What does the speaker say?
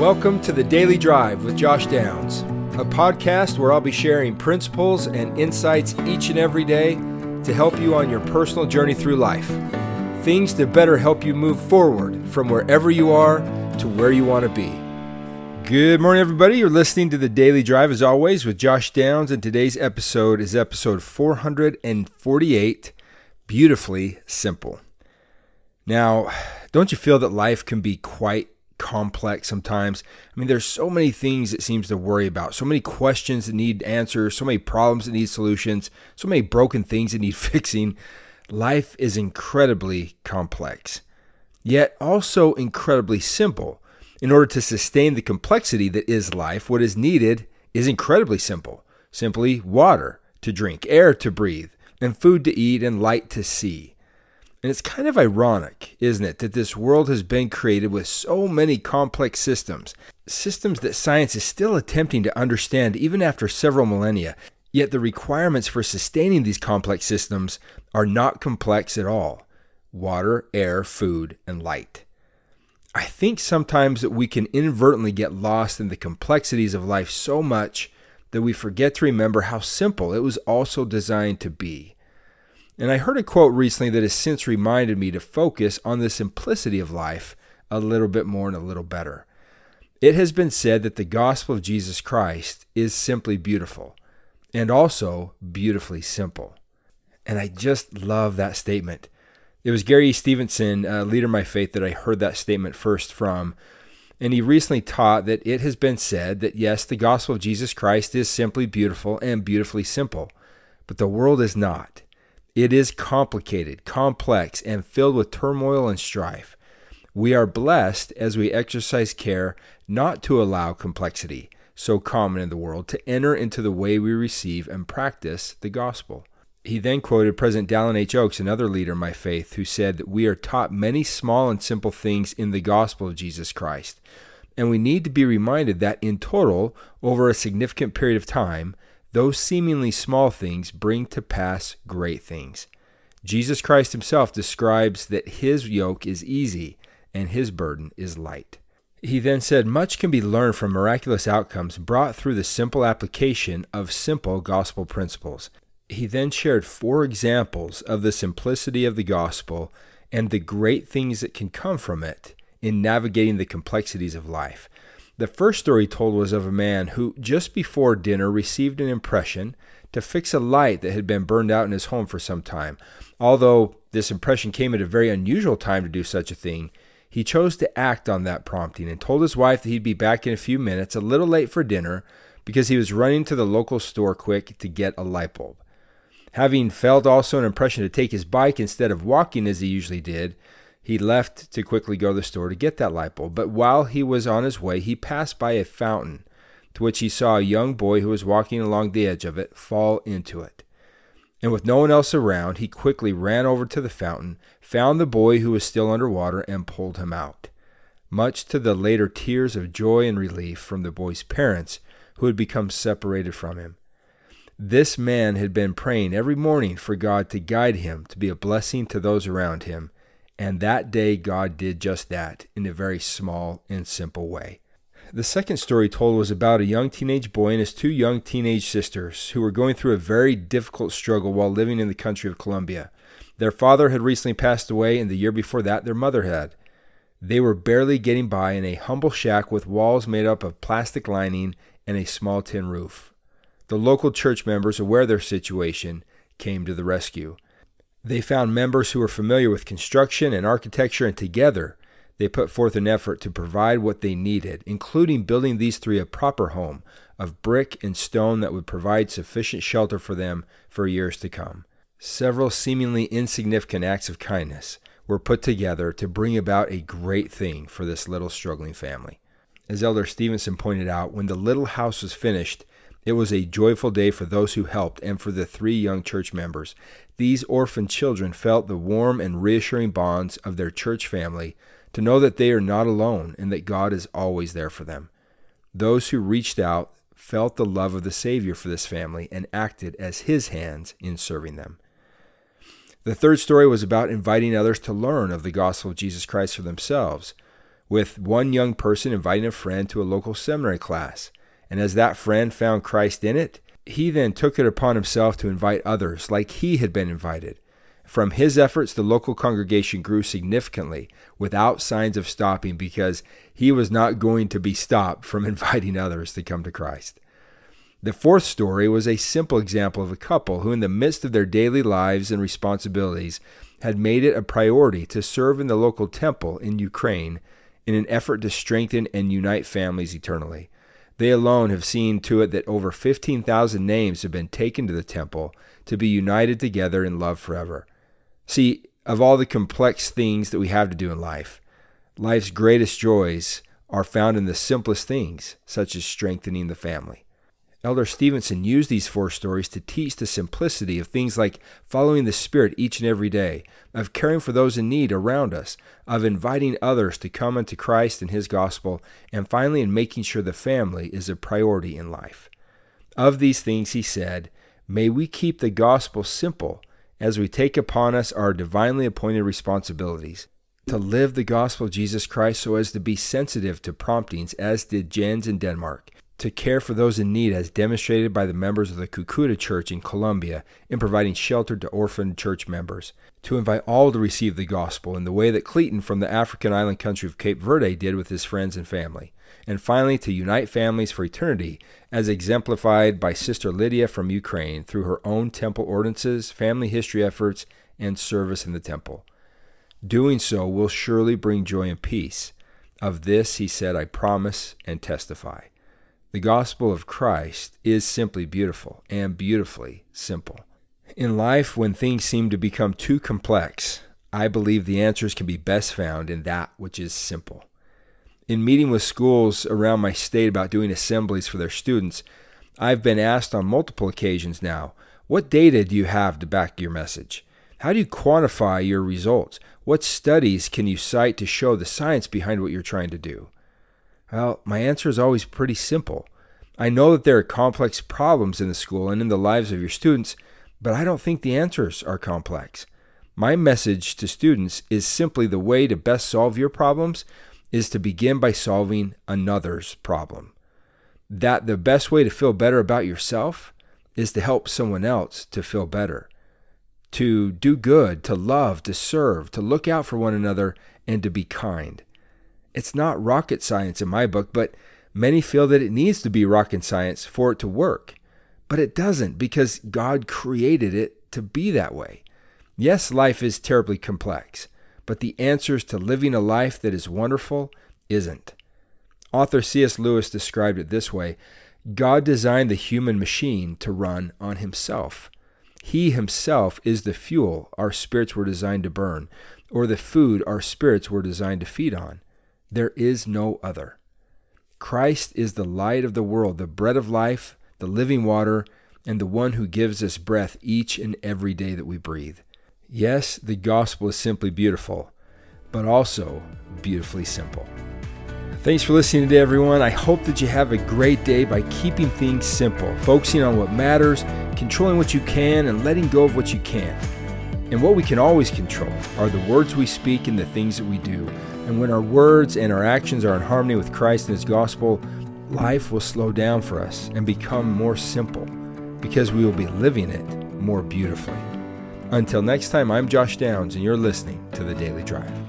Welcome to the Daily Drive with Josh Downs, a podcast where I'll be sharing principles and insights each and every day to help you on your personal journey through life. Things to better help you move forward from wherever you are to where you want to be. Good morning, everybody. You're listening to the Daily Drive as always with Josh Downs, and today's episode is episode 448 Beautifully Simple. Now, don't you feel that life can be quite complex sometimes. I mean, there's so many things it seems to worry about, so many questions that need answers, so many problems that need solutions, so many broken things that need fixing. Life is incredibly complex, yet also incredibly simple. In order to sustain the complexity that is life, what is needed is incredibly simple simply water to drink, air to breathe, and food to eat, and light to see. And it's kind of ironic, isn't it, that this world has been created with so many complex systems, systems that science is still attempting to understand even after several millennia. Yet the requirements for sustaining these complex systems are not complex at all water, air, food, and light. I think sometimes that we can inadvertently get lost in the complexities of life so much that we forget to remember how simple it was also designed to be. And I heard a quote recently that has since reminded me to focus on the simplicity of life a little bit more and a little better. It has been said that the gospel of Jesus Christ is simply beautiful and also beautifully simple. And I just love that statement. It was Gary Stevenson, a leader of my faith, that I heard that statement first from. And he recently taught that it has been said that yes, the gospel of Jesus Christ is simply beautiful and beautifully simple, but the world is not. It is complicated, complex, and filled with turmoil and strife. We are blessed as we exercise care not to allow complexity, so common in the world, to enter into the way we receive and practice the gospel. He then quoted President Dallin H. Oaks, another leader in my faith, who said that we are taught many small and simple things in the gospel of Jesus Christ. And we need to be reminded that in total, over a significant period of time, those seemingly small things bring to pass great things. Jesus Christ himself describes that his yoke is easy and his burden is light. He then said, Much can be learned from miraculous outcomes brought through the simple application of simple gospel principles. He then shared four examples of the simplicity of the gospel and the great things that can come from it in navigating the complexities of life. The first story told was of a man who, just before dinner, received an impression to fix a light that had been burned out in his home for some time. Although this impression came at a very unusual time to do such a thing, he chose to act on that prompting and told his wife that he'd be back in a few minutes, a little late for dinner, because he was running to the local store quick to get a light bulb. Having felt also an impression to take his bike instead of walking as he usually did, he left to quickly go to the store to get that light bulb, but while he was on his way, he passed by a fountain to which he saw a young boy who was walking along the edge of it fall into it. And with no one else around, he quickly ran over to the fountain, found the boy who was still under water, and pulled him out. Much to the later tears of joy and relief from the boy's parents, who had become separated from him. This man had been praying every morning for God to guide him to be a blessing to those around him and that day, God did just that in a very small and simple way. The second story told was about a young teenage boy and his two young teenage sisters who were going through a very difficult struggle while living in the country of Colombia. Their father had recently passed away, and the year before that, their mother had. They were barely getting by in a humble shack with walls made up of plastic lining and a small tin roof. The local church members, aware of their situation, came to the rescue. They found members who were familiar with construction and architecture, and together they put forth an effort to provide what they needed, including building these three a proper home of brick and stone that would provide sufficient shelter for them for years to come. Several seemingly insignificant acts of kindness were put together to bring about a great thing for this little struggling family. As Elder Stevenson pointed out, when the little house was finished, it was a joyful day for those who helped and for the three young church members. These orphan children felt the warm and reassuring bonds of their church family to know that they are not alone and that God is always there for them. Those who reached out felt the love of the Savior for this family and acted as his hands in serving them. The third story was about inviting others to learn of the gospel of Jesus Christ for themselves. with one young person inviting a friend to a local seminary class. And as that friend found Christ in it, he then took it upon himself to invite others like he had been invited. From his efforts, the local congregation grew significantly without signs of stopping because he was not going to be stopped from inviting others to come to Christ. The fourth story was a simple example of a couple who, in the midst of their daily lives and responsibilities, had made it a priority to serve in the local temple in Ukraine in an effort to strengthen and unite families eternally. They alone have seen to it that over 15,000 names have been taken to the temple to be united together in love forever. See, of all the complex things that we have to do in life, life's greatest joys are found in the simplest things, such as strengthening the family. Elder Stevenson used these four stories to teach the simplicity of things like following the Spirit each and every day, of caring for those in need around us, of inviting others to come unto Christ and His gospel, and finally in making sure the family is a priority in life. Of these things, he said, May we keep the gospel simple as we take upon us our divinely appointed responsibilities to live the gospel of Jesus Christ so as to be sensitive to promptings, as did Jens in Denmark, to care for those in need, as demonstrated by the members of the Cucuta Church in Colombia in providing shelter to orphaned church members, to invite all to receive the gospel in the way that Clayton from the African island country of Cape Verde did with his friends and family, and finally to unite families for eternity, as exemplified by Sister Lydia from Ukraine through her own temple ordinances, family history efforts, and service in the temple. Doing so will surely bring joy and peace. Of this, he said, I promise and testify. The gospel of Christ is simply beautiful and beautifully simple. In life, when things seem to become too complex, I believe the answers can be best found in that which is simple. In meeting with schools around my state about doing assemblies for their students, I've been asked on multiple occasions now what data do you have to back your message? How do you quantify your results? What studies can you cite to show the science behind what you're trying to do? Well, my answer is always pretty simple. I know that there are complex problems in the school and in the lives of your students, but I don't think the answers are complex. My message to students is simply the way to best solve your problems is to begin by solving another's problem. That the best way to feel better about yourself is to help someone else to feel better, to do good, to love, to serve, to look out for one another, and to be kind. It's not rocket science in my book, but many feel that it needs to be rocket science for it to work. But it doesn't because God created it to be that way. Yes, life is terribly complex but the answers to living a life that is wonderful isn't. Author C.S. Lewis described it this way God designed the human machine to run on himself. He himself is the fuel our spirits were designed to burn, or the food our spirits were designed to feed on. There is no other. Christ is the light of the world, the bread of life, the living water, and the one who gives us breath each and every day that we breathe. Yes, the gospel is simply beautiful, but also beautifully simple. Thanks for listening today, everyone. I hope that you have a great day by keeping things simple, focusing on what matters, controlling what you can, and letting go of what you can't. And what we can always control are the words we speak and the things that we do. And when our words and our actions are in harmony with Christ and His gospel, life will slow down for us and become more simple because we will be living it more beautifully. Until next time, I'm Josh Downs, and you're listening to The Daily Drive.